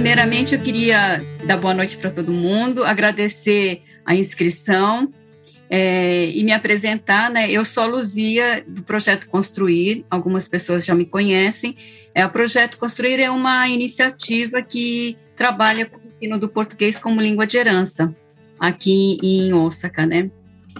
primeiramente eu queria dar boa noite para todo mundo, agradecer a inscrição é, e me apresentar, né? Eu sou a Luzia do Projeto Construir, algumas pessoas já me conhecem. É, o Projeto Construir é uma iniciativa que trabalha com o ensino do português como língua de herança aqui em Osaka, né?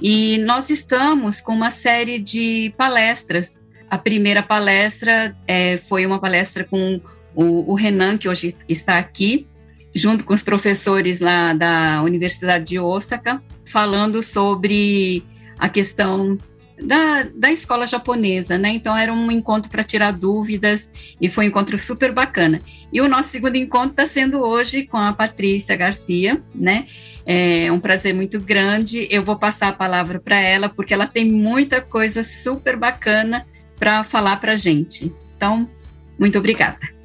E nós estamos com uma série de palestras. A primeira palestra é, foi uma palestra com o, o Renan, que hoje está aqui, junto com os professores lá da Universidade de Osaka, falando sobre a questão da, da escola japonesa, né? Então era um encontro para tirar dúvidas e foi um encontro super bacana. E o nosso segundo encontro está sendo hoje com a Patrícia Garcia, né? É um prazer muito grande. Eu vou passar a palavra para ela porque ela tem muita coisa super bacana para falar para gente. Então, muito obrigada.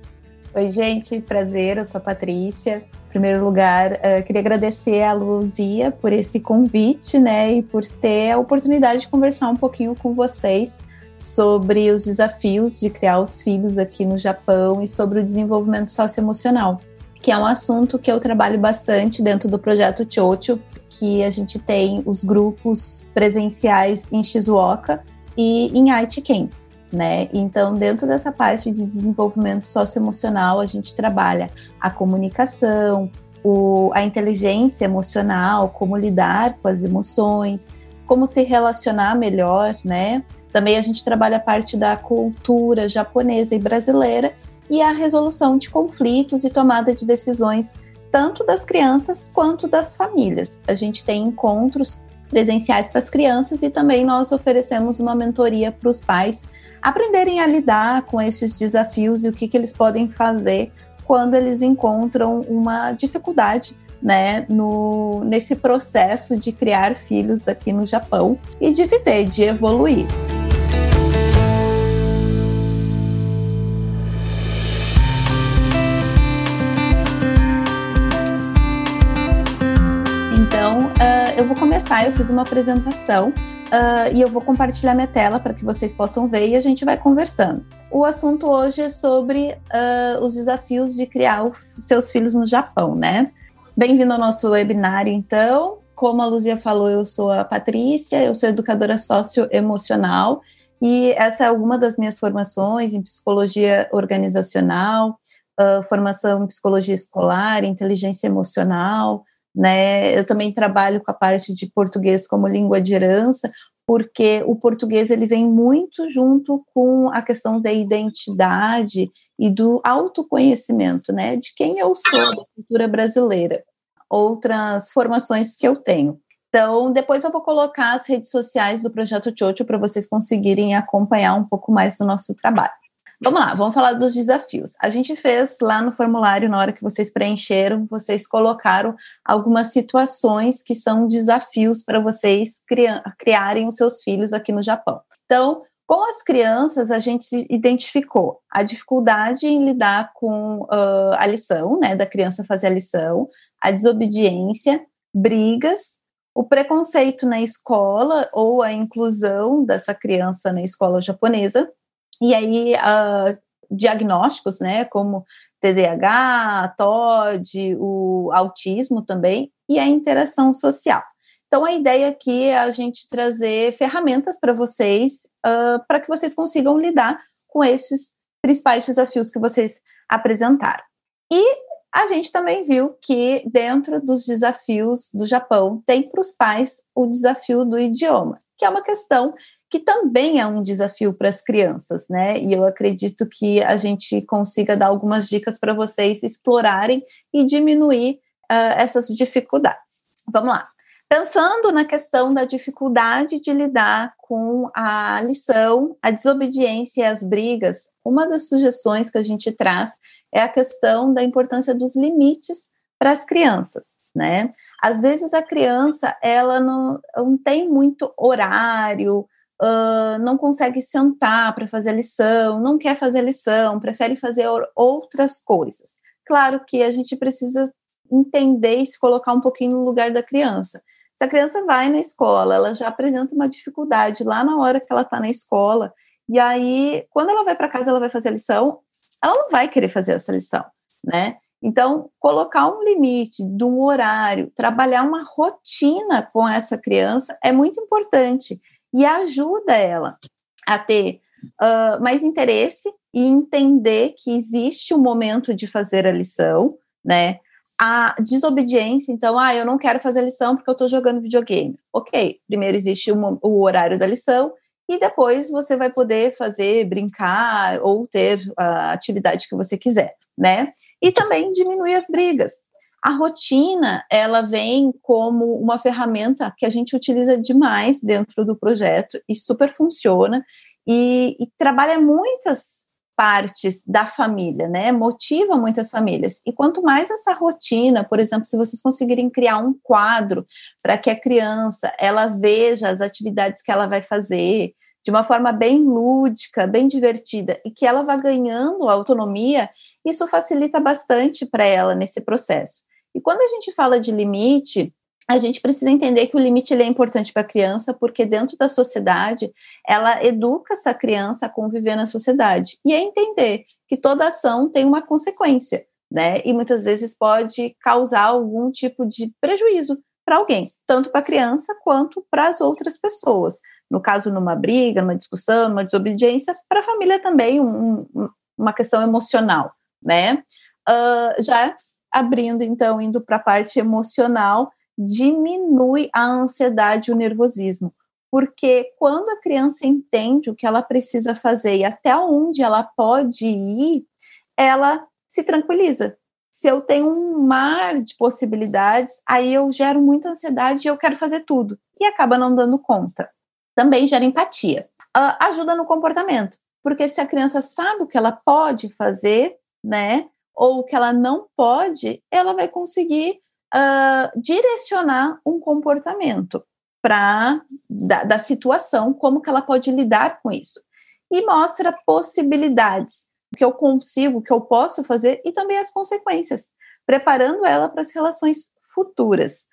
Oi, gente, prazer, eu sou a Patrícia. Em primeiro lugar, uh, queria agradecer a Luzia por esse convite, né, e por ter a oportunidade de conversar um pouquinho com vocês sobre os desafios de criar os filhos aqui no Japão e sobre o desenvolvimento socioemocional, que é um assunto que eu trabalho bastante dentro do projeto Chocho, que a gente tem os grupos presenciais em Shizuoka e em Aichiken né? Então, dentro dessa parte de desenvolvimento socioemocional, a gente trabalha a comunicação, o, a inteligência emocional, como lidar com as emoções, como se relacionar melhor, né? Também a gente trabalha a parte da cultura japonesa e brasileira e a resolução de conflitos e tomada de decisões tanto das crianças quanto das famílias. A gente tem encontros presenciais para as crianças e também nós oferecemos uma mentoria para os pais aprenderem a lidar com esses desafios e o que, que eles podem fazer quando eles encontram uma dificuldade né, no, nesse processo de criar filhos aqui no Japão e de viver, de evoluir. Eu vou começar. Eu fiz uma apresentação uh, e eu vou compartilhar minha tela para que vocês possam ver e a gente vai conversando. O assunto hoje é sobre uh, os desafios de criar os seus filhos no Japão, né? Bem-vindo ao nosso webinário, então. Como a Luzia falou, eu sou a Patrícia, eu sou educadora socioemocional e essa é alguma das minhas formações em psicologia organizacional, uh, formação em psicologia escolar, inteligência emocional, né? Eu também trabalho com a parte de português como língua de herança, porque o português ele vem muito junto com a questão da identidade e do autoconhecimento, né? De quem eu sou da cultura brasileira. Outras formações que eu tenho. Então, depois eu vou colocar as redes sociais do Projeto Chocho para vocês conseguirem acompanhar um pouco mais do nosso trabalho. Vamos lá, vamos falar dos desafios. A gente fez lá no formulário, na hora que vocês preencheram, vocês colocaram algumas situações que são desafios para vocês criarem os seus filhos aqui no Japão. Então, com as crianças, a gente identificou a dificuldade em lidar com uh, a lição, né, da criança fazer a lição, a desobediência, brigas, o preconceito na escola ou a inclusão dessa criança na escola japonesa, e aí, uh, diagnósticos, né, como TDAH, TOD, o autismo também, e a interação social. Então, a ideia aqui é a gente trazer ferramentas para vocês, uh, para que vocês consigam lidar com esses principais desafios que vocês apresentaram. E a gente também viu que dentro dos desafios do Japão tem para os pais o desafio do idioma, que é uma questão que também é um desafio para as crianças, né? E eu acredito que a gente consiga dar algumas dicas para vocês explorarem e diminuir uh, essas dificuldades. Vamos lá. Pensando na questão da dificuldade de lidar com a lição, a desobediência e as brigas, uma das sugestões que a gente traz é a questão da importância dos limites para as crianças, né? Às vezes a criança ela não, não tem muito horário, uh, não consegue sentar para fazer lição, não quer fazer lição, prefere fazer outras coisas. Claro que a gente precisa entender e se colocar um pouquinho no lugar da criança. Se a criança vai na escola, ela já apresenta uma dificuldade lá na hora que ela está na escola, e aí, quando ela vai para casa, ela vai fazer a lição, ela não vai querer fazer essa lição, né? Então, colocar um limite de um horário, trabalhar uma rotina com essa criança é muito importante e ajuda ela a ter uh, mais interesse e entender que existe um momento de fazer a lição, né? A desobediência, então, ah, eu não quero fazer a lição porque eu estou jogando videogame. Ok, primeiro existe o, o horário da lição e depois você vai poder fazer, brincar ou ter a atividade que você quiser, né? E também diminuir as brigas. A rotina, ela vem como uma ferramenta que a gente utiliza demais dentro do projeto e super funciona e, e trabalha muitas partes da família, né? Motiva muitas famílias. E quanto mais essa rotina, por exemplo, se vocês conseguirem criar um quadro para que a criança ela veja as atividades que ela vai fazer de uma forma bem lúdica, bem divertida e que ela vá ganhando autonomia, isso facilita bastante para ela nesse processo. E quando a gente fala de limite, a gente precisa entender que o limite é importante para a criança, porque dentro da sociedade, ela educa essa criança a conviver na sociedade e a entender que toda ação tem uma consequência, né? E muitas vezes pode causar algum tipo de prejuízo para alguém, tanto para a criança quanto para as outras pessoas. No caso, numa briga, numa discussão, numa desobediência, para a família também um, uma questão emocional, né? Uh, já abrindo, então, indo para a parte emocional, diminui a ansiedade e o nervosismo. Porque quando a criança entende o que ela precisa fazer e até onde ela pode ir, ela se tranquiliza. Se eu tenho um mar de possibilidades, aí eu gero muita ansiedade e eu quero fazer tudo. E acaba não dando conta. Também gera empatia. Uh, ajuda no comportamento. Porque se a criança sabe o que ela pode fazer, né? Ou o que ela não pode, ela vai conseguir uh, direcionar um comportamento para da, da situação, como que ela pode lidar com isso. E mostra possibilidades, que eu consigo, que eu posso fazer e também as consequências, preparando ela para as relações futuras.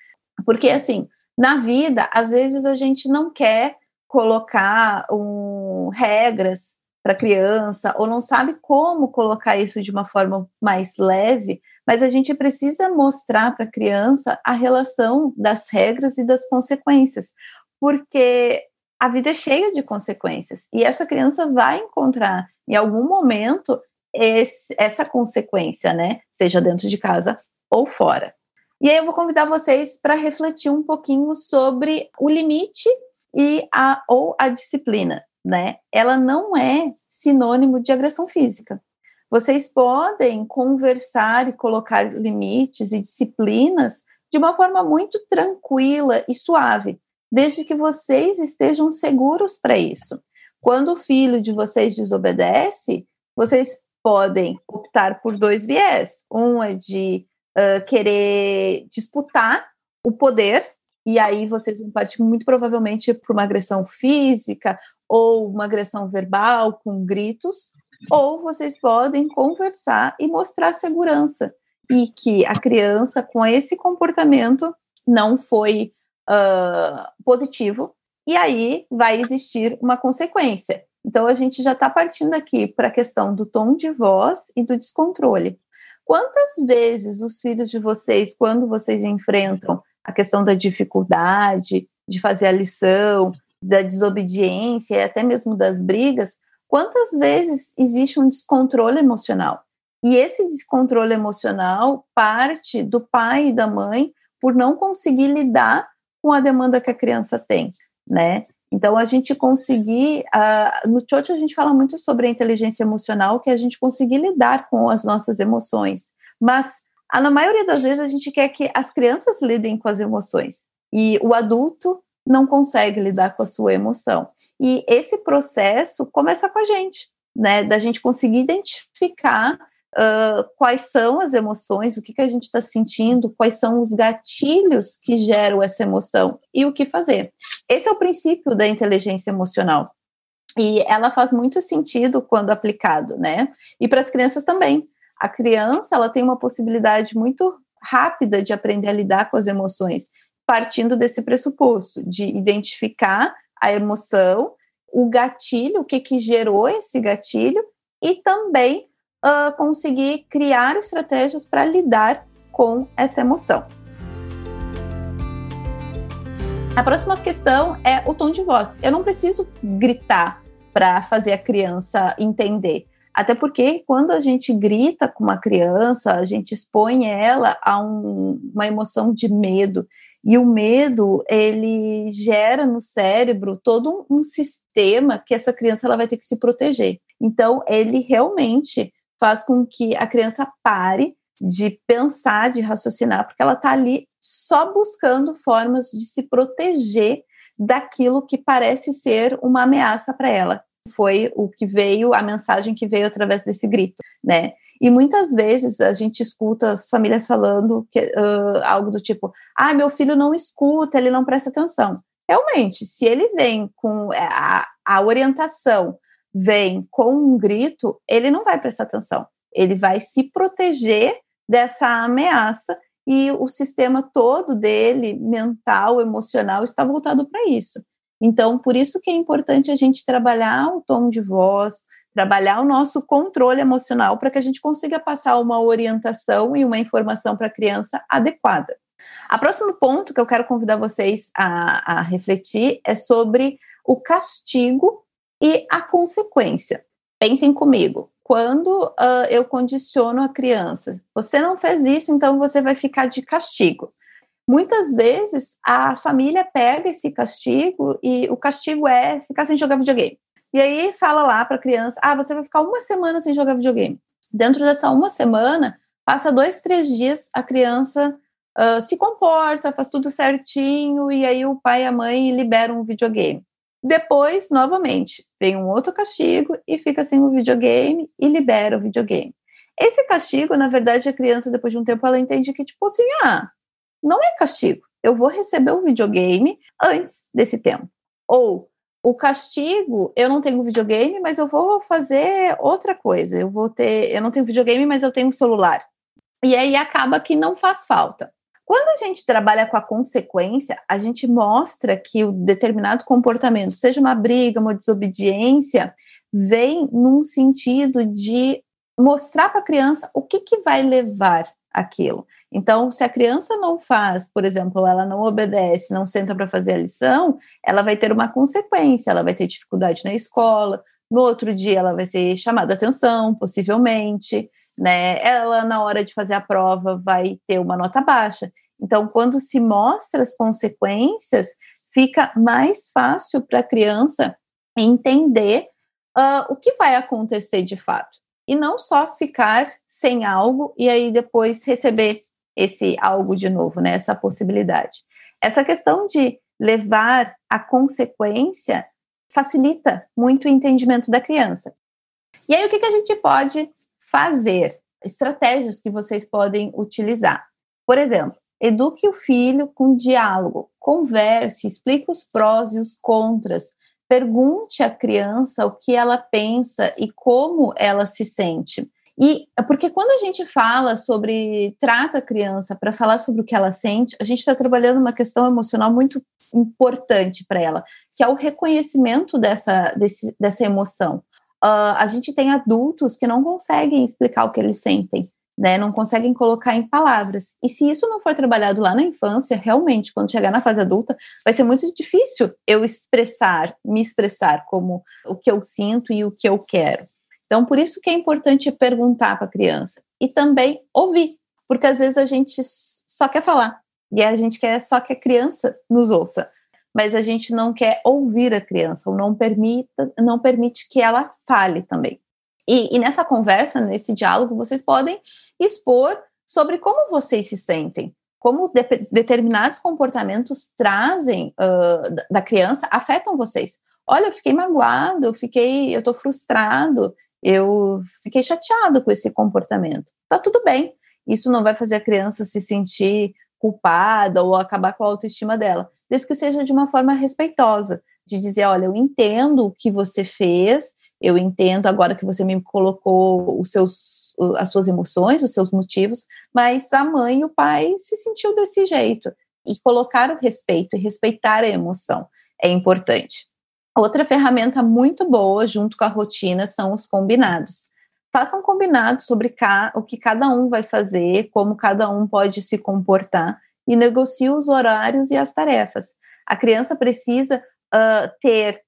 Porque, assim, na vida, às vezes a gente não quer colocar um, regras para criança, ou não sabe como colocar isso de uma forma mais leve, mas a gente precisa mostrar para a criança a relação das regras e das consequências, porque a vida é cheia de consequências e essa criança vai encontrar em algum momento esse, essa consequência, né? Seja dentro de casa ou fora. E aí eu vou convidar vocês para refletir um pouquinho sobre o limite e a ou a disciplina, né? Ela não é sinônimo de agressão física. Vocês podem conversar e colocar limites e disciplinas de uma forma muito tranquila e suave, desde que vocês estejam seguros para isso. Quando o filho de vocês desobedece, vocês podem optar por dois viés. Um é de uh, querer disputar o poder, e aí vocês vão partir muito provavelmente para uma agressão física ou uma agressão verbal com gritos, ou vocês podem conversar e mostrar segurança e que a criança com esse comportamento não foi uh, positivo e aí vai existir uma consequência. Então a gente já está partindo aqui para a questão do tom de voz e do descontrole. Quantas vezes os filhos de vocês, quando vocês enfrentam a questão da dificuldade de fazer a lição, da desobediência e até mesmo das brigas, Quantas vezes existe um descontrole emocional? E esse descontrole emocional parte do pai e da mãe por não conseguir lidar com a demanda que a criança tem, né? Então, a gente conseguir. Uh, no Chocho, a gente fala muito sobre a inteligência emocional, que é a gente conseguir lidar com as nossas emoções. Mas, na maioria das vezes, a gente quer que as crianças lidem com as emoções. E o adulto não consegue lidar com a sua emoção. E esse processo começa com a gente, né? Da gente conseguir identificar uh, quais são as emoções, o que, que a gente está sentindo, quais são os gatilhos que geram essa emoção e o que fazer. Esse é o princípio da inteligência emocional. E ela faz muito sentido quando aplicado, né? E para as crianças também. A criança, ela tem uma possibilidade muito rápida de aprender a lidar com as emoções partindo desse pressuposto de identificar a emoção, o gatilho, o que, que gerou esse gatilho, e também uh, conseguir criar estratégias para lidar com essa emoção. A próxima questão é o tom de voz. Eu não preciso gritar para fazer a criança entender. Até porque quando a gente grita com uma criança, a gente expõe ela a um, uma emoção de medo. E o medo, ele gera no cérebro todo um, um sistema que essa criança ela vai ter que se proteger. Então, ele realmente faz com que a criança pare de pensar, de raciocinar, porque ela está ali só buscando formas de se proteger daquilo que parece ser uma ameaça para ela. Foi o que veio, a mensagem que veio através desse grito, né? E muitas vezes a gente escuta as famílias falando que, uh, algo do tipo: ah, meu filho não escuta, ele não presta atenção. Realmente, se ele vem com é, a, a orientação, vem com um grito, ele não vai prestar atenção. Ele vai se proteger dessa ameaça e o sistema todo dele, mental, emocional, está voltado para isso. Então, por isso que é importante a gente trabalhar o tom de voz, trabalhar o nosso controle emocional para que a gente consiga passar uma orientação e uma informação para a criança adequada. A próximo ponto que eu quero convidar vocês a, a refletir é sobre o castigo e a consequência. Pensem comigo quando uh, eu condiciono a criança. Você não fez isso, então você vai ficar de castigo. Muitas vezes a família pega esse castigo e o castigo é ficar sem jogar videogame. E aí fala lá para a criança: ah, você vai ficar uma semana sem jogar videogame. Dentro dessa uma semana, passa dois, três dias, a criança uh, se comporta, faz tudo certinho, e aí o pai e a mãe liberam o videogame. Depois, novamente, vem um outro castigo e fica sem o videogame e libera o videogame. Esse castigo, na verdade, a criança, depois de um tempo, ela entende que, tipo assim, ah, não é castigo. Eu vou receber o videogame antes desse tempo. Ou o castigo, eu não tenho videogame, mas eu vou fazer outra coisa. Eu vou ter, eu não tenho videogame, mas eu tenho um celular. E aí acaba que não faz falta. Quando a gente trabalha com a consequência, a gente mostra que o determinado comportamento, seja uma briga, uma desobediência, vem num sentido de mostrar para a criança o que, que vai levar aquilo. Então, se a criança não faz, por exemplo, ela não obedece, não senta para fazer a lição, ela vai ter uma consequência, ela vai ter dificuldade na escola, no outro dia ela vai ser chamada atenção, possivelmente, né? Ela na hora de fazer a prova vai ter uma nota baixa. Então, quando se mostra as consequências, fica mais fácil para a criança entender uh, o que vai acontecer de fato. E não só ficar sem algo e aí depois receber esse algo de novo, né? Essa possibilidade. Essa questão de levar a consequência facilita muito o entendimento da criança. E aí, o que, que a gente pode fazer? Estratégias que vocês podem utilizar. Por exemplo, eduque o filho com diálogo, converse, explique os prós e os contras, pergunte à criança o que ela pensa e como ela se sente. E porque quando a gente fala sobre traz a criança para falar sobre o que ela sente, a gente está trabalhando uma questão emocional muito importante para ela, que é o reconhecimento dessa, desse, dessa emoção. Uh, a gente tem adultos que não conseguem explicar o que eles sentem, né? Não conseguem colocar em palavras. E se isso não for trabalhado lá na infância, realmente, quando chegar na fase adulta, vai ser muito difícil eu expressar, me expressar como o que eu sinto e o que eu quero. Então, por isso que é importante perguntar para a criança e também ouvir, porque às vezes a gente só quer falar e a gente quer só que a criança nos ouça, mas a gente não quer ouvir a criança ou não permita, não permite que ela fale também. E, e nessa conversa, nesse diálogo, vocês podem expor sobre como vocês se sentem, como de, determinados comportamentos trazem uh, da criança afetam vocês. Olha, eu fiquei magoado, eu fiquei, eu estou frustrado, eu fiquei chateado com esse comportamento. Tá tudo bem. Isso não vai fazer a criança se sentir culpada ou acabar com a autoestima dela, desde que seja de uma forma respeitosa, de dizer, olha, eu entendo o que você fez, eu entendo agora que você me colocou os seus, as suas emoções, os seus motivos, mas a mãe e o pai se sentiu desse jeito. E colocar o respeito e respeitar a emoção é importante. Outra ferramenta muito boa, junto com a rotina, são os combinados. façam um combinado sobre o que cada um vai fazer, como cada um pode se comportar e negocie os horários e as tarefas. A criança precisa uh, ter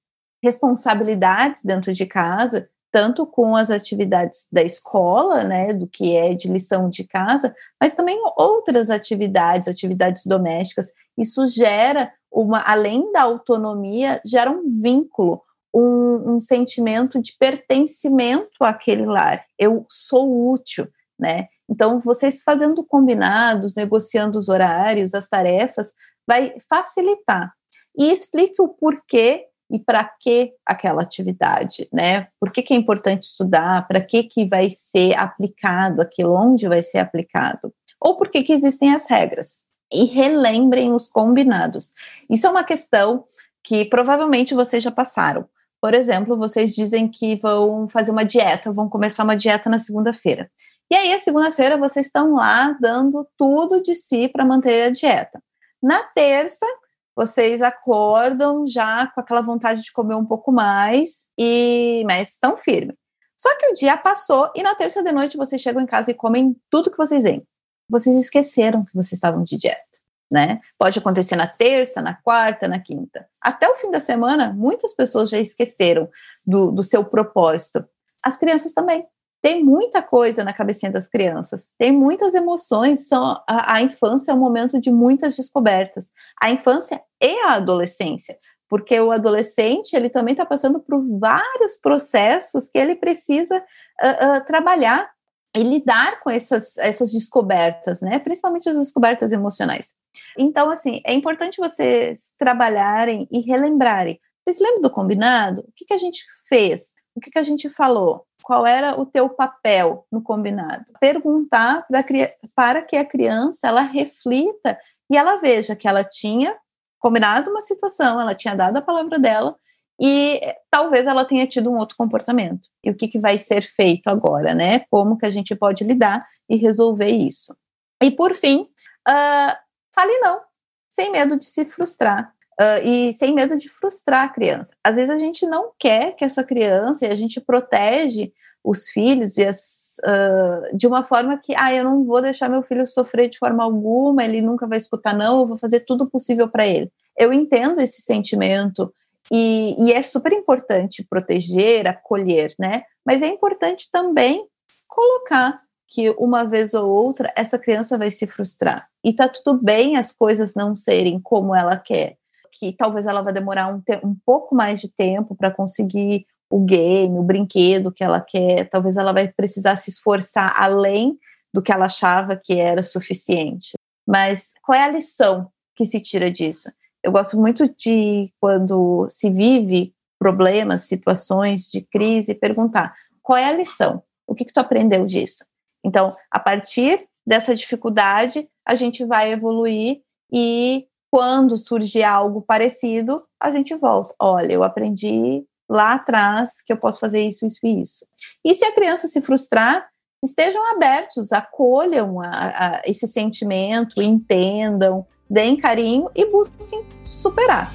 responsabilidades dentro de casa, tanto com as atividades da escola, né, do que é de lição de casa, mas também outras atividades, atividades domésticas. Isso gera uma, além da autonomia, gera um vínculo, um, um sentimento de pertencimento àquele lar. Eu sou útil, né? Então, vocês fazendo combinados, negociando os horários, as tarefas, vai facilitar. E explique o porquê e para que aquela atividade, né? Por que, que é importante estudar? Para que, que vai ser aplicado aquilo? Onde vai ser aplicado? Ou por que, que existem as regras? E relembrem os combinados. Isso é uma questão que provavelmente vocês já passaram. Por exemplo, vocês dizem que vão fazer uma dieta, vão começar uma dieta na segunda-feira. E aí, a segunda-feira, vocês estão lá dando tudo de si para manter a dieta. Na terça, vocês acordam já com aquela vontade de comer um pouco mais, e mas estão firmes. Só que o dia passou e na terça de noite vocês chegam em casa e comem tudo que vocês veem. Vocês esqueceram que vocês estavam de dieta, né? Pode acontecer na terça, na quarta, na quinta. Até o fim da semana, muitas pessoas já esqueceram do, do seu propósito. As crianças também tem muita coisa na cabecinha das crianças, tem muitas emoções, são, a, a infância é um momento de muitas descobertas. A infância e a adolescência, porque o adolescente ele também está passando por vários processos que ele precisa uh, uh, trabalhar e lidar com essas, essas descobertas, né? Principalmente as descobertas emocionais. Então, assim, é importante vocês trabalharem e relembrarem. Vocês lembram do combinado? O que, que a gente fez? O que, que a gente falou? Qual era o teu papel no combinado? Perguntar para que a criança ela reflita e ela veja que ela tinha combinado uma situação, ela tinha dado a palavra dela e talvez ela tenha tido um outro comportamento. E o que, que vai ser feito agora, né? Como que a gente pode lidar e resolver isso? E por fim, uh, fale não, sem medo de se frustrar. Uh, e sem medo de frustrar a criança. Às vezes a gente não quer que essa criança, e a gente protege os filhos e as, uh, de uma forma que, ah, eu não vou deixar meu filho sofrer de forma alguma, ele nunca vai escutar não, eu vou fazer tudo possível para ele. Eu entendo esse sentimento e, e é super importante proteger, acolher, né? Mas é importante também colocar que uma vez ou outra essa criança vai se frustrar. E tá tudo bem as coisas não serem como ela quer que talvez ela vai demorar um, um pouco mais de tempo para conseguir o game, o brinquedo que ela quer, talvez ela vai precisar se esforçar além do que ela achava que era suficiente. Mas qual é a lição que se tira disso? Eu gosto muito de quando se vive problemas, situações de crise, perguntar qual é a lição? O que, que tu aprendeu disso? Então, a partir dessa dificuldade, a gente vai evoluir e quando surgir algo parecido, a gente volta. Olha, eu aprendi lá atrás que eu posso fazer isso, isso e isso. E se a criança se frustrar, estejam abertos, acolham a, a, esse sentimento, entendam, deem carinho e busquem superar.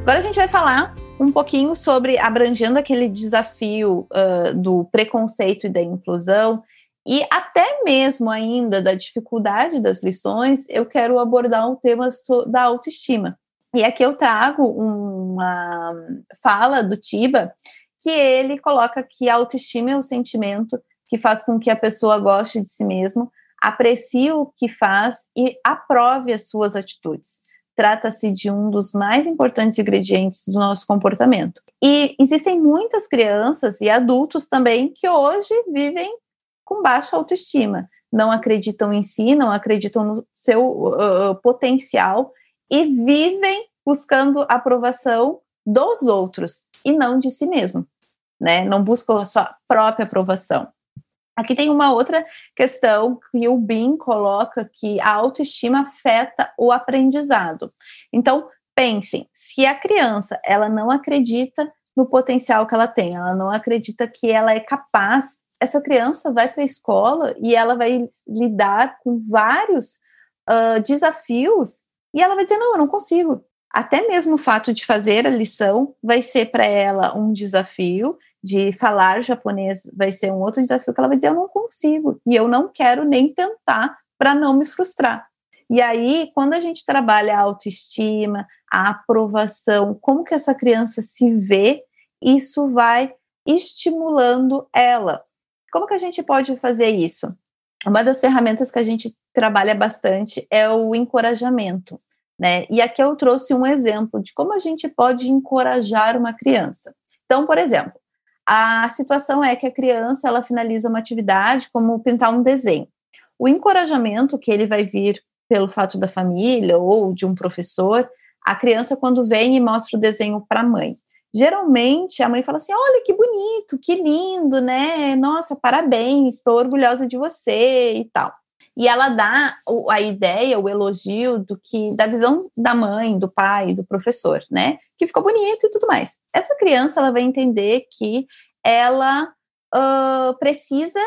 Agora a gente vai falar um pouquinho sobre abrangendo aquele desafio uh, do preconceito e da inclusão e até mesmo ainda da dificuldade das lições, eu quero abordar um tema da autoestima. E aqui eu trago uma fala do Tiba, que ele coloca que a autoestima é o sentimento que faz com que a pessoa goste de si mesmo, aprecie o que faz e aprove as suas atitudes. Trata-se de um dos mais importantes ingredientes do nosso comportamento. E existem muitas crianças e adultos também que hoje vivem com baixa autoestima, não acreditam em si, não acreditam no seu uh, potencial e vivem buscando aprovação dos outros e não de si mesmo, né? Não buscam a sua própria aprovação. Aqui tem uma outra questão que o BIM coloca que a autoestima afeta o aprendizado. Então, pensem, se a criança ela não acredita no potencial que ela tem, ela não acredita que ela é capaz essa criança vai para a escola e ela vai lidar com vários uh, desafios e ela vai dizer: não, eu não consigo. Até mesmo o fato de fazer a lição vai ser para ela um desafio, de falar japonês vai ser um outro desafio que ela vai dizer: eu não consigo e eu não quero nem tentar para não me frustrar. E aí, quando a gente trabalha a autoestima, a aprovação, como que essa criança se vê, isso vai estimulando ela. Como que a gente pode fazer isso? Uma das ferramentas que a gente trabalha bastante é o encorajamento, né? E aqui eu trouxe um exemplo de como a gente pode encorajar uma criança. Então, por exemplo, a situação é que a criança ela finaliza uma atividade como pintar um desenho. O encorajamento que ele vai vir pelo fato da família ou de um professor, a criança quando vem e mostra o desenho para a mãe. Geralmente a mãe fala assim: "Olha que bonito, que lindo, né? Nossa, parabéns, estou orgulhosa de você" e tal. E ela dá a ideia, o elogio do que da visão da mãe, do pai, do professor, né? Que ficou bonito e tudo mais. Essa criança ela vai entender que ela uh, precisa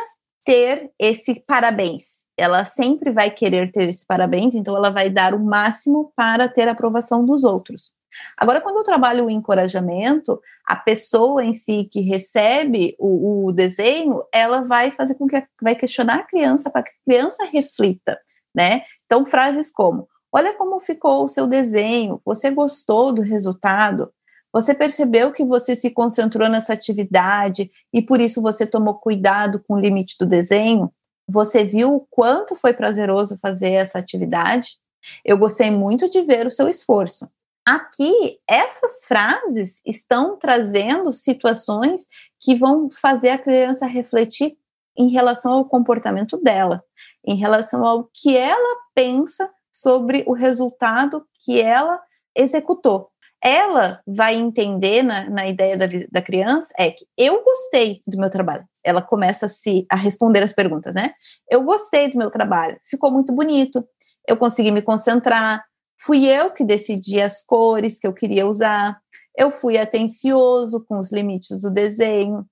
ter esse parabéns, ela sempre vai querer ter esse parabéns, então ela vai dar o máximo para ter a aprovação dos outros. Agora, quando eu trabalho o encorajamento, a pessoa em si que recebe o, o desenho, ela vai fazer com que vai questionar a criança para que a criança reflita, né? Então, frases como: Olha como ficou o seu desenho, você gostou do resultado? Você percebeu que você se concentrou nessa atividade e por isso você tomou cuidado com o limite do desenho? Você viu o quanto foi prazeroso fazer essa atividade? Eu gostei muito de ver o seu esforço. Aqui, essas frases estão trazendo situações que vão fazer a criança refletir em relação ao comportamento dela, em relação ao que ela pensa sobre o resultado que ela executou ela vai entender na, na ideia da, da criança é que eu gostei do meu trabalho. Ela começa a, se, a responder as perguntas, né? Eu gostei do meu trabalho, ficou muito bonito, eu consegui me concentrar, fui eu que decidi as cores que eu queria usar, eu fui atencioso com os limites do desenho,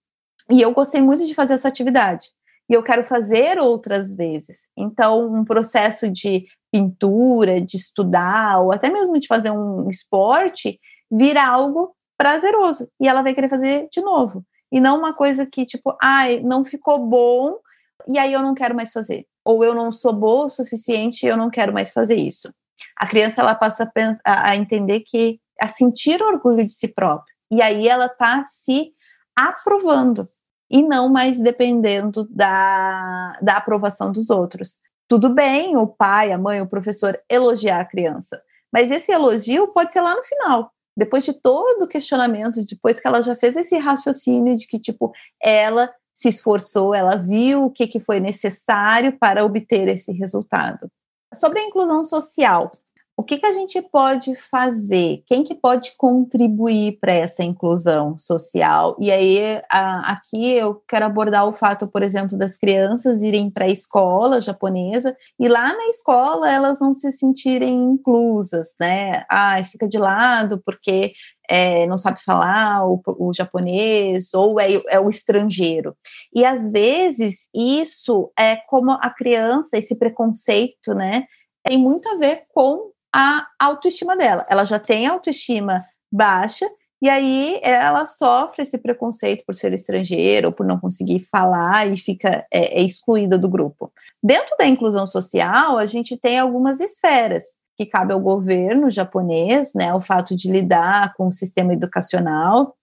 e eu gostei muito de fazer essa atividade. E eu quero fazer outras vezes. Então, um processo de pintura, de estudar, ou até mesmo de fazer um esporte, vira algo prazeroso. E ela vai querer fazer de novo. E não uma coisa que, tipo, ai, não ficou bom, e aí eu não quero mais fazer. Ou eu não sou boa o suficiente e eu não quero mais fazer isso. A criança, ela passa a, entender que, a sentir orgulho de si própria. E aí ela tá se aprovando e não mais dependendo da, da aprovação dos outros. Tudo bem o pai, a mãe, o professor elogiar a criança, mas esse elogio pode ser lá no final, depois de todo o questionamento, depois que ela já fez esse raciocínio de que, tipo, ela se esforçou, ela viu o que, que foi necessário para obter esse resultado. Sobre a inclusão social, o que, que a gente pode fazer? Quem que pode contribuir para essa inclusão social? E aí, a, aqui eu quero abordar o fato, por exemplo, das crianças irem para a escola japonesa e lá na escola elas não se sentirem inclusas, né? Ai, fica de lado porque é, não sabe falar o, o japonês ou é, é, o estrangeiro. E às vezes isso é como a criança, esse preconceito, né? Tem muito a ver com a autoestima dela. Ela já tem autoestima baixa e aí ela sofre esse preconceito por ser estrangeira ou por não conseguir falar e fica é, é excluída do grupo. Dentro da inclusão social, a gente tem algumas esferas que cabe ao governo japonês, né, o fato de lidar com o sistema educacional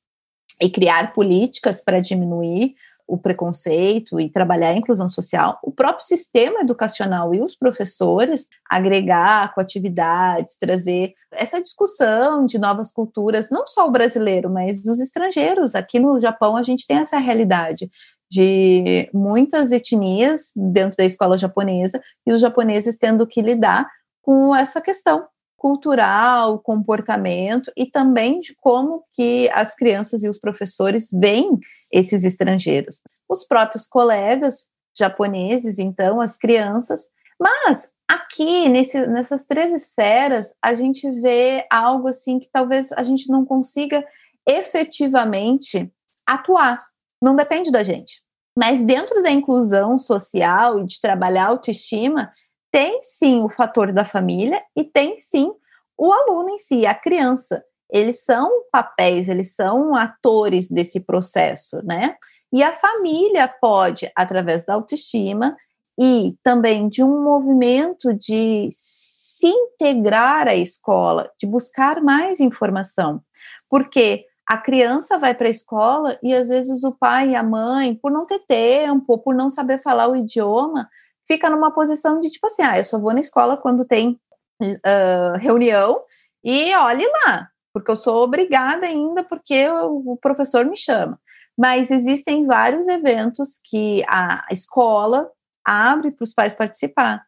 e criar políticas para diminuir o preconceito e trabalhar a inclusão social, o próprio sistema educacional e os professores agregar com atividades, trazer essa discussão de novas culturas, não só o brasileiro, mas dos estrangeiros. Aqui no Japão a gente tem essa realidade de muitas etnias dentro da escola japonesa e os japoneses tendo que lidar com essa questão cultural, comportamento e também de como que as crianças e os professores veem esses estrangeiros. Os próprios colegas japoneses, então, as crianças. Mas aqui, nesse, nessas três esferas, a gente vê algo assim que talvez a gente não consiga efetivamente atuar. Não depende da gente. Mas dentro da inclusão social e de trabalhar a autoestima, tem sim o fator da família e tem sim o aluno em si, a criança. Eles são papéis, eles são atores desse processo, né? E a família pode, através da autoestima e também de um movimento de se integrar à escola, de buscar mais informação, porque a criança vai para a escola e às vezes o pai e a mãe, por não ter tempo, por não saber falar o idioma, fica numa posição de tipo assim, ah, eu só vou na escola quando tem uh, reunião e olhe lá, porque eu sou obrigada ainda porque o, professor me chama. Mas existem vários eventos que a escola abre para os pais participar.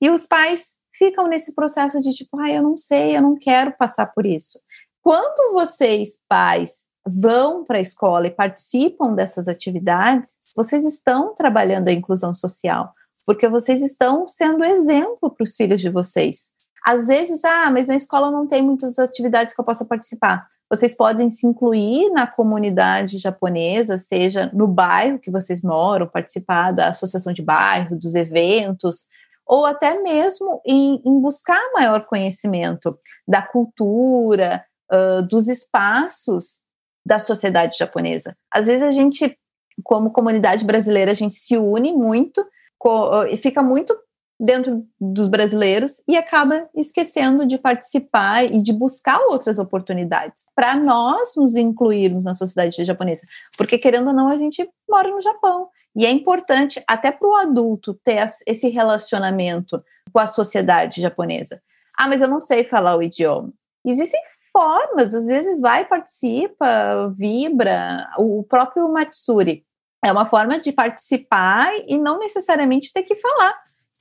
E os pais ficam nesse processo de tipo, ah, eu não sei, eu não quero passar por isso. Quando vocês, pais, vão para a escola e participam dessas atividades, vocês estão trabalhando a inclusão social, porque vocês estão sendo exemplo para os filhos de vocês. Às vezes, ah, mas na escola não tem muitas atividades que eu possa participar. Vocês podem se incluir na comunidade japonesa, seja no bairro que vocês moram, participar da associação de bairro, dos eventos, ou até mesmo em, em buscar maior conhecimento da cultura, uh, dos espaços da sociedade japonesa. Às vezes a gente, como comunidade brasileira, a gente se une muito fica muito dentro dos brasileiros e acaba esquecendo de participar e de buscar outras oportunidades para nós nos incluirmos na sociedade japonesa, porque querendo ou não a gente mora no Japão e é importante até para o adulto ter esse relacionamento com a sociedade japonesa. Ah, mas eu não sei falar o idioma. Existem formas, às vezes vai, participa, vibra. O próprio Matsuri é uma forma de participar e não necessariamente ter que falar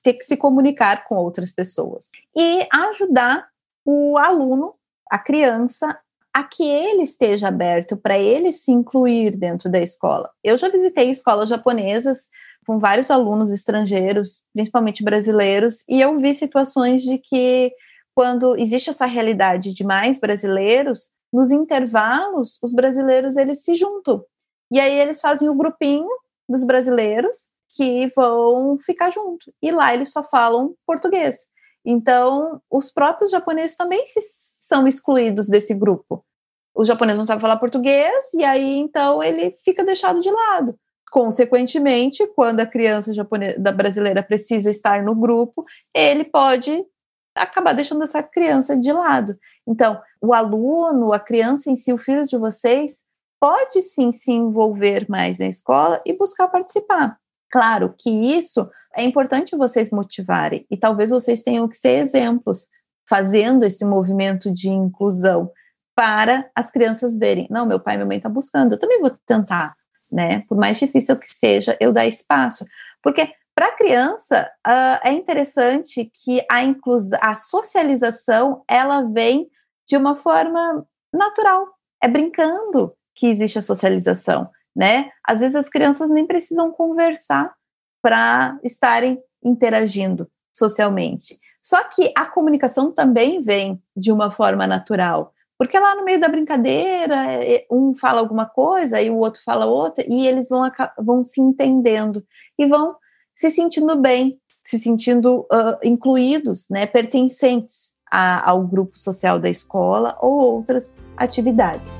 ter que se comunicar com outras pessoas e ajudar o aluno, a criança, a que ele esteja aberto para ele se incluir dentro da escola. Eu já visitei escolas japonesas com vários alunos estrangeiros, principalmente brasileiros, e eu vi situações de que quando existe essa realidade de mais brasileiros, nos intervalos, os brasileiros eles se juntam. E aí eles fazem o grupinho dos brasileiros que vão ficar junto. E lá eles só falam português. Então, os próprios japoneses também se, são excluídos desse grupo. O japonês não sabe falar português e aí então ele fica deixado de lado. Consequentemente, quando a criança japonesa brasileira precisa estar no grupo, ele pode acabar deixando essa criança de lado. Então, o aluno, a criança em si, o filho de vocês, pode sim se envolver mais na escola e buscar participar. Claro que isso é importante vocês motivarem e talvez vocês tenham que ser exemplos fazendo esse movimento de inclusão para as crianças verem, não, meu pai e minha mãe estão tá buscando, eu também vou tentar, né? Por mais difícil que seja, eu dar espaço, porque para a criança uh, é interessante que a inclusão, a socialização, ela vem de uma forma natural, é brincando que existe a socialização né? Às vezes as crianças nem precisam conversar para estarem interagindo socialmente. Só que a comunicação também vem de uma forma natural, porque lá no meio da brincadeira, é, um fala alguma coisa e o outro fala outra, e eles vão, vão se entendendo e vão se sentindo bem, se sentindo uh, incluídos, né, pertencentes a, ao grupo social da escola ou outras atividades.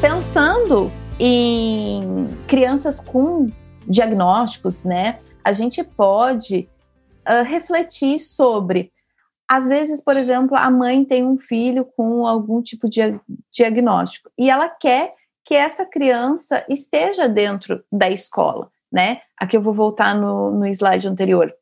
Pensando em crianças com diagnósticos, né, a gente pode uh, refletir sobre. Às vezes, por exemplo, a mãe tem um filho com algum tipo de diagnóstico e ela quer que essa criança esteja dentro da escola, né? Aqui eu vou voltar no, no slide anterior.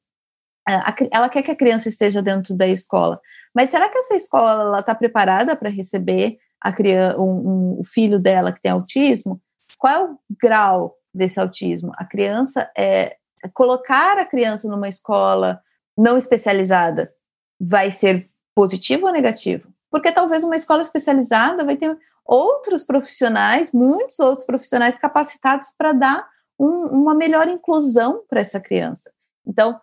Ela quer que a criança esteja dentro da escola, mas será que essa escola está preparada para receber a criança, um, um, o filho dela que tem autismo, qual é o grau desse autismo? A criança é colocar a criança numa escola não especializada vai ser positivo ou negativo? Porque talvez uma escola especializada vai ter outros profissionais, muitos outros profissionais capacitados para dar um, uma melhor inclusão para essa criança. Então,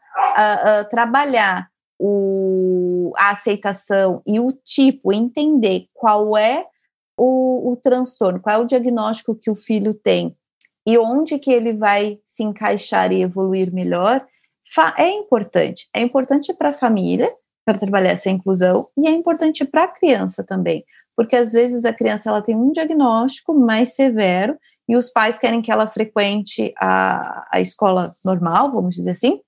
trabalhar o, a aceitação e o tipo, entender qual é o, o transtorno, qual é o diagnóstico que o filho tem e onde que ele vai se encaixar e evoluir melhor, é importante. É importante para a família, para trabalhar essa inclusão, e é importante para a criança também, porque às vezes a criança ela tem um diagnóstico mais severo e os pais querem que ela frequente a, a escola normal, vamos dizer assim,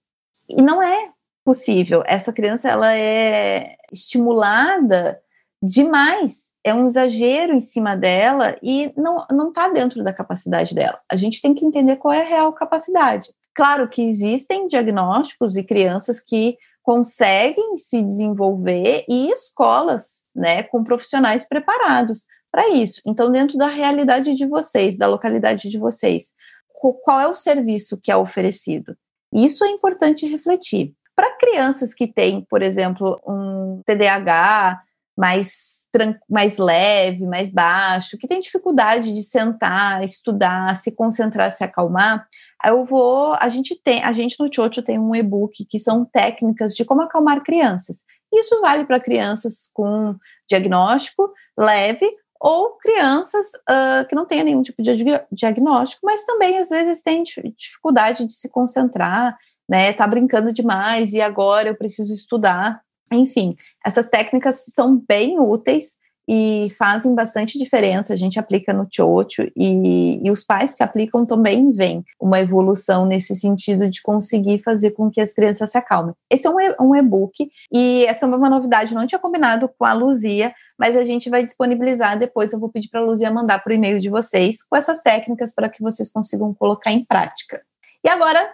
e não é possível. Essa criança ela é estimulada demais, é um exagero em cima dela e não não está dentro da capacidade dela. A gente tem que entender qual é a real capacidade. Claro que existem diagnósticos e crianças que conseguem se desenvolver e escolas, né, com profissionais preparados para isso. Então, dentro da realidade de vocês, da localidade de vocês, qual é o serviço que é oferecido? Isso é importante refletir. Para crianças que têm, por exemplo, um TDAH mais, mais leve, mais baixo, que tem dificuldade de sentar, estudar, se concentrar, se acalmar, eu vou, a gente tem, a gente no Chocho tem um e-book que são técnicas de como acalmar crianças. Isso vale para crianças com diagnóstico leve ou crianças uh, que não têm nenhum tipo de diagnóstico, mas também às vezes têm dificuldade de se concentrar, né? Tá brincando demais e agora eu preciso estudar. Enfim, essas técnicas são bem úteis e fazem bastante diferença. A gente aplica no Chocho e, e os pais que aplicam também veem uma evolução nesse sentido de conseguir fazer com que as crianças se acalmem. Esse é um e-book e essa é uma novidade, não tinha combinado com a Luzia, mas a gente vai disponibilizar depois. Eu vou pedir para a Luzia mandar por e-mail de vocês com essas técnicas para que vocês consigam colocar em prática. E agora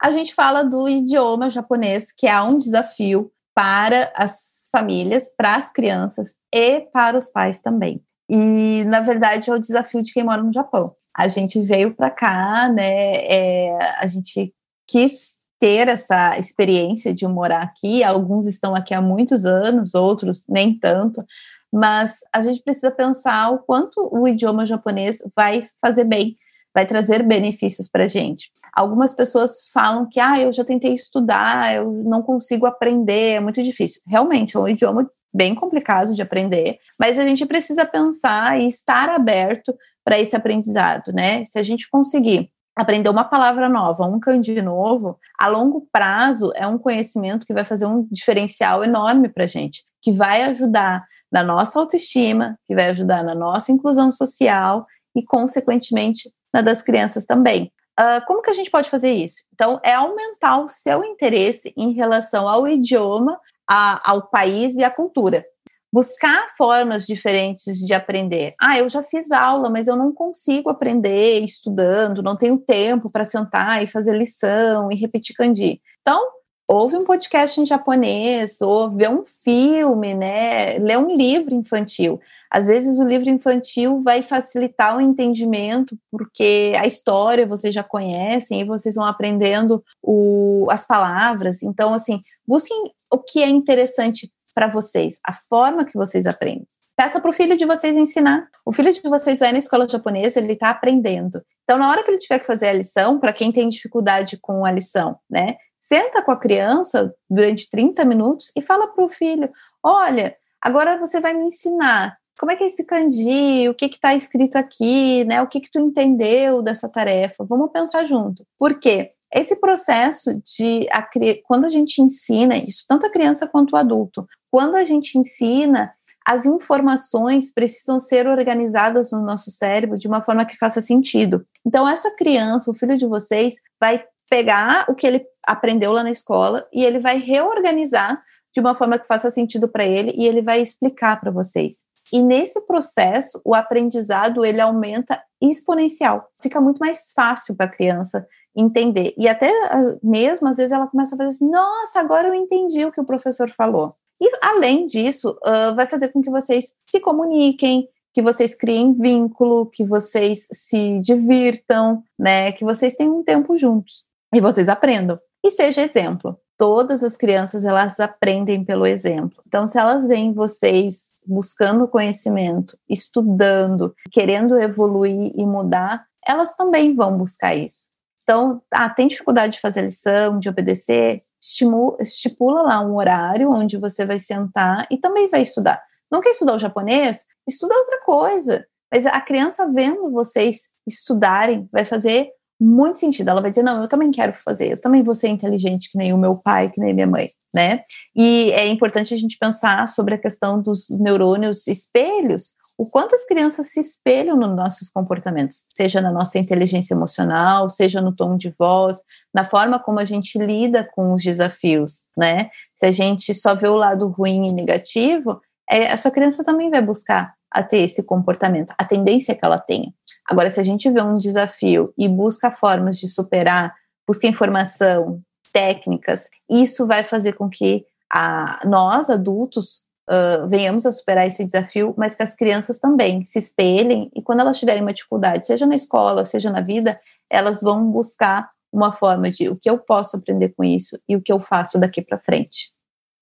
a gente fala do idioma japonês, que é um desafio para as famílias, para as crianças e para os pais também. E, na verdade, é o desafio de quem mora no Japão. A gente veio para cá, né? É, a gente quis ter essa experiência de morar aqui. Alguns estão aqui há muitos anos, outros nem tanto. Mas a gente precisa pensar o quanto o idioma japonês vai fazer bem vai trazer benefícios para a gente. Algumas pessoas falam que, ah, eu já tentei estudar, eu não consigo aprender, é muito difícil. Realmente, é um idioma bem complicado de aprender, mas a gente precisa pensar e estar aberto para esse aprendizado, né? Se a gente conseguir aprender uma palavra nova, um kanji novo, a longo prazo é um conhecimento que vai fazer um diferencial enorme para a gente, que vai ajudar na nossa autoestima, que vai ajudar na nossa inclusão social e, consequentemente, na das crianças também. Uh, como que a gente pode fazer isso? Então, é aumentar o seu interesse em relação ao idioma, a, ao país e à cultura. Buscar formas diferentes de aprender. Ah, eu já fiz aula, mas eu não consigo aprender estudando, não tenho tempo para sentar e fazer lição e repetir kanji. Então, ouve um podcast em japonês, ou vê um filme, né? Lê um livro infantil. Às vezes o livro infantil vai facilitar o entendimento, porque a história vocês já conhecem e vocês vão aprendendo o, as palavras. Então, assim, busquem o que é interessante para vocês, a forma que vocês aprendem. Peça para o filho de vocês ensinar. O filho de vocês vai na escola japonesa, ele está aprendendo. Então, na hora que ele tiver que fazer a lição, para quem tem dificuldade com a lição, né? Senta com a criança durante 30 minutos e fala para o filho: olha, agora você vai me ensinar como é que é esse kanji, o que está escrito aqui, né? O que, que tu entendeu dessa tarefa? Vamos pensar junto. Por quê? Esse processo de a, quando a gente ensina isso, tanto a criança quanto o adulto, quando a gente ensina, as informações precisam ser organizadas no nosso cérebro de uma forma que faça sentido. Então, essa criança, o filho de vocês, vai pegar o que ele aprendeu lá na escola e ele vai reorganizar de uma forma que faça sentido para ele e ele vai explicar para vocês. E nesse processo, o aprendizado ele aumenta exponencial. Fica muito mais fácil para a criança entender. E até ah, mesmo, às vezes, ela começa a fazer assim: nossa, agora eu entendi o que o professor falou. E além disso, uh, vai fazer com que vocês se comuniquem, que vocês criem vínculo, que vocês se divirtam, né? Que vocês tenham um tempo juntos e vocês aprendam. E seja exemplo todas as crianças elas aprendem pelo exemplo. Então, se elas veem vocês buscando conhecimento, estudando, querendo evoluir e mudar, elas também vão buscar isso. Então, ah, tem dificuldade de fazer lição, de obedecer, estimula, estipula lá um horário onde você vai sentar e também vai estudar. Não quer estudar o japonês? Estuda outra coisa. Mas a criança vendo vocês estudarem vai fazer muito sentido. Ela vai dizer: não, eu também quero fazer, eu também vou ser inteligente que nem o meu pai, que nem minha mãe, né? E é importante a gente pensar sobre a questão dos neurônios espelhos, o quanto as crianças se espelham nos nossos comportamentos, seja na nossa inteligência emocional, seja no tom de voz, na forma como a gente lida com os desafios, né? Se a gente só vê o lado ruim e negativo, é, essa criança também vai buscar a ter esse comportamento, a tendência que ela tenha. Agora, se a gente vê um desafio e busca formas de superar, busca informação, técnicas, isso vai fazer com que a, nós, adultos, uh, venhamos a superar esse desafio, mas que as crianças também se espelhem e quando elas tiverem uma dificuldade, seja na escola, seja na vida, elas vão buscar uma forma de o que eu posso aprender com isso e o que eu faço daqui para frente.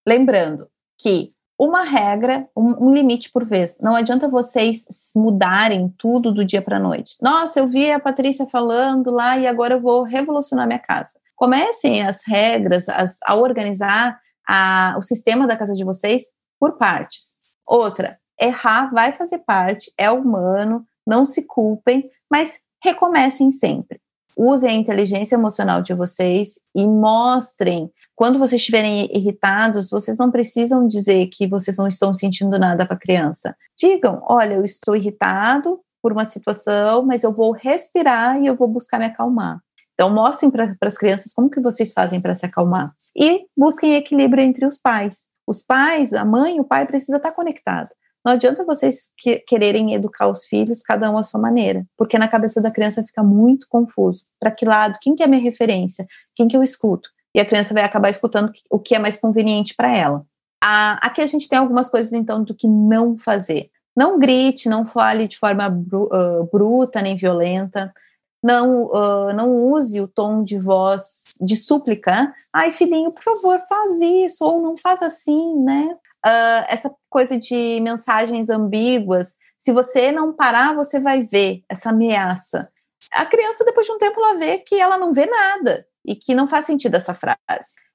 Lembrando que uma regra, um, um, limite por vez. Não adianta vocês mudarem tudo do dia para a noite. Nossa, eu vi a Patrícia falando lá e agora eu vou revolucionar minha casa. Comecem as regras, as, a organizar a, o sistema da casa de vocês por partes. Outra, errar vai fazer parte, é humano, não se culpem, mas recomecem sempre. Usem a inteligência emocional de vocês e mostrem quando vocês estiverem irritados, vocês não precisam dizer que vocês não estão sentindo nada para a criança. Digam: olha, eu estou irritado por uma situação, mas eu vou respirar e eu vou buscar me acalmar. Então, mostrem para as crianças como que vocês fazem para se acalmar. E busquem equilíbrio entre os pais. Os pais, a mãe, o pai precisa estar conectado. Não adianta vocês que, quererem educar os filhos, cada um à sua maneira, porque na cabeça da criança fica muito confuso. Para que lado? Quem que é minha referência? Quem que eu escuto? e a criança vai acabar escutando o que é mais conveniente para ela. aqui a gente tem algumas coisas, então, do que não fazer. Não grite, não fale de forma bru, uh, bruta nem violenta. Não, uh, não use o tom de voz de súplica. Ai, filhinho, por favor, faz isso, ou não faz assim, né? Uh, essa coisa de mensagens ambíguas. Se você não parar, você vai ver essa ameaça. A criança, depois de um tempo, ela vê que ela não vê nada e que não faz sentido essa frase.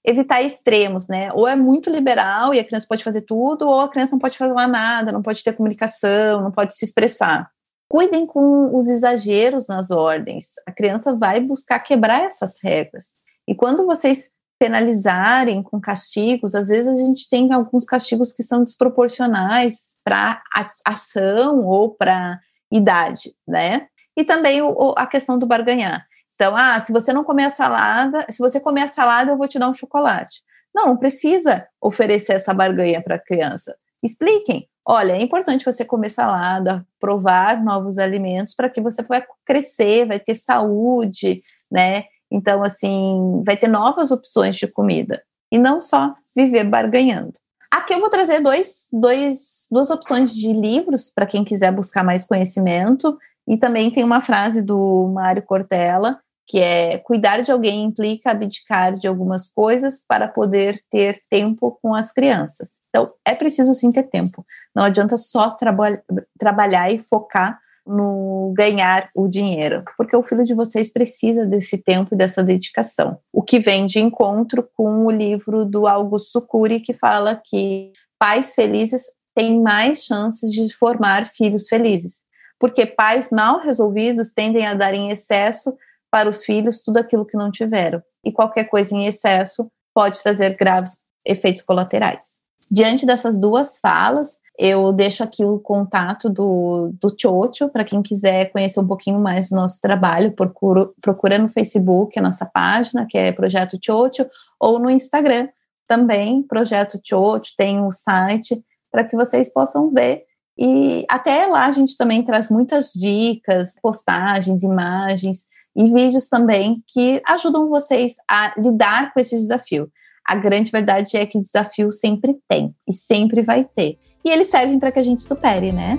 Evitar extremos, né? Ou é muito liberal e a criança pode fazer tudo, ou a criança não pode falar nada, não pode ter comunicação, não pode se expressar. Cuidem com os exageros nas ordens. A criança vai buscar quebrar essas regras. E quando vocês penalizarem com castigos, às vezes a gente tem alguns castigos que são desproporcionais para ação ou para idade, né? E também o, a questão do barganhar. Então, ah, se você não comer a salada, se você comer a salada, eu vou te dar um chocolate. Não, não precisa oferecer essa barganha para a criança. Expliquem. Olha, é importante você comer salada, provar novos alimentos para que você vai crescer, vai ter saúde, né? Então, assim, vai ter novas opções de comida e não só viver barganhando. Aqui eu vou trazer dois, dois, duas opções de livros para quem quiser buscar mais conhecimento. E também tem uma frase do Mário Cortella que é cuidar de alguém implica abdicar de algumas coisas para poder ter tempo com as crianças. Então, é preciso sim ter tempo. Não adianta só traba trabalhar e focar no ganhar o dinheiro, porque o filho de vocês precisa desse tempo e dessa dedicação. O que vem de encontro com o livro do Augusto Cury, que fala que pais felizes têm mais chances de formar filhos felizes, porque pais mal resolvidos tendem a dar em excesso para os filhos tudo aquilo que não tiveram. E qualquer coisa em excesso pode trazer graves efeitos colaterais. Diante dessas duas falas, eu deixo aqui o contato do, do Chocho, para quem quiser conhecer um pouquinho mais do nosso trabalho, procura, procura no Facebook a nossa página, que é Projeto Chocho, ou no Instagram também, Projeto Chocho, tem o um site, para que vocês possam ver. E até lá a gente também traz muitas dicas, postagens, imagens, e vídeos também que ajudam vocês a lidar com esse desafio. A grande verdade é que o desafio sempre tem e sempre vai ter. E eles servem para que a gente supere, né?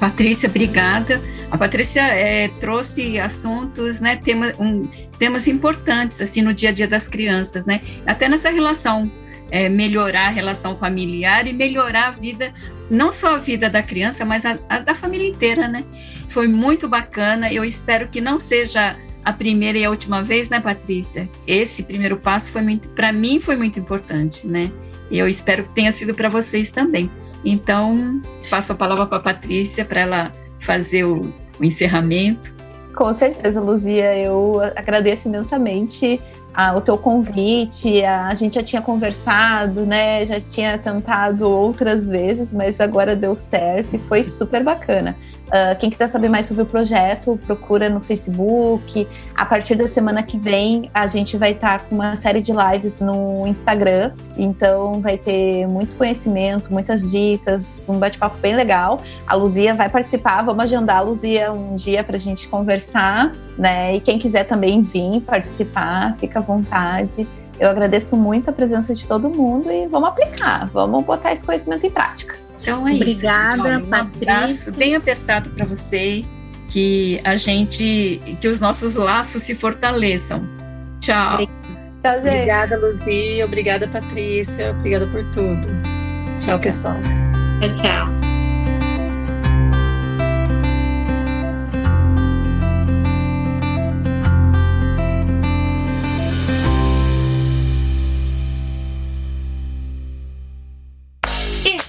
Patrícia, obrigada. A Patrícia é, trouxe assuntos, né, tema, um, temas importantes assim no dia a dia das crianças, né? Até nessa relação é, melhorar a relação familiar e melhorar a vida, não só a vida da criança, mas a, a da família inteira, né? Foi muito bacana. Eu espero que não seja a primeira e a última vez, né, Patrícia? Esse primeiro passo foi muito, para mim, foi muito importante, né? E eu espero que tenha sido para vocês também. Então, passo a palavra para a Patrícia para ela fazer o, o encerramento. Com certeza, Luzia. Eu agradeço imensamente o teu convite. A, a, gente já tinha conversado, né? Já tinha tentado outras vezes, mas agora deu certo e foi super bacana. Uh, quem quiser saber mais sobre o projeto, procura no Facebook. A partir da semana que vem, a gente vai estar tá com uma série de lives no Instagram. Então, vai ter muito conhecimento, muitas dicas, um bate-papo bem legal. A Luzia vai participar. Vamos agendar a Luzia um dia para a gente conversar, né? E quem quiser também vir participar, fica à vontade. Eu agradeço muito a presença de todo mundo e vamos aplicar, vamos botar esse conhecimento em prática. Então é Obrigada, isso. Obrigada, um Patrícia. bem apertado para vocês, que a gente, que os nossos laços se fortaleçam. Tchau. Obrigada, Obrigada Luzia. Obrigada, Patrícia. Obrigada por tudo. Tchau, pessoal. Tchau, tchau.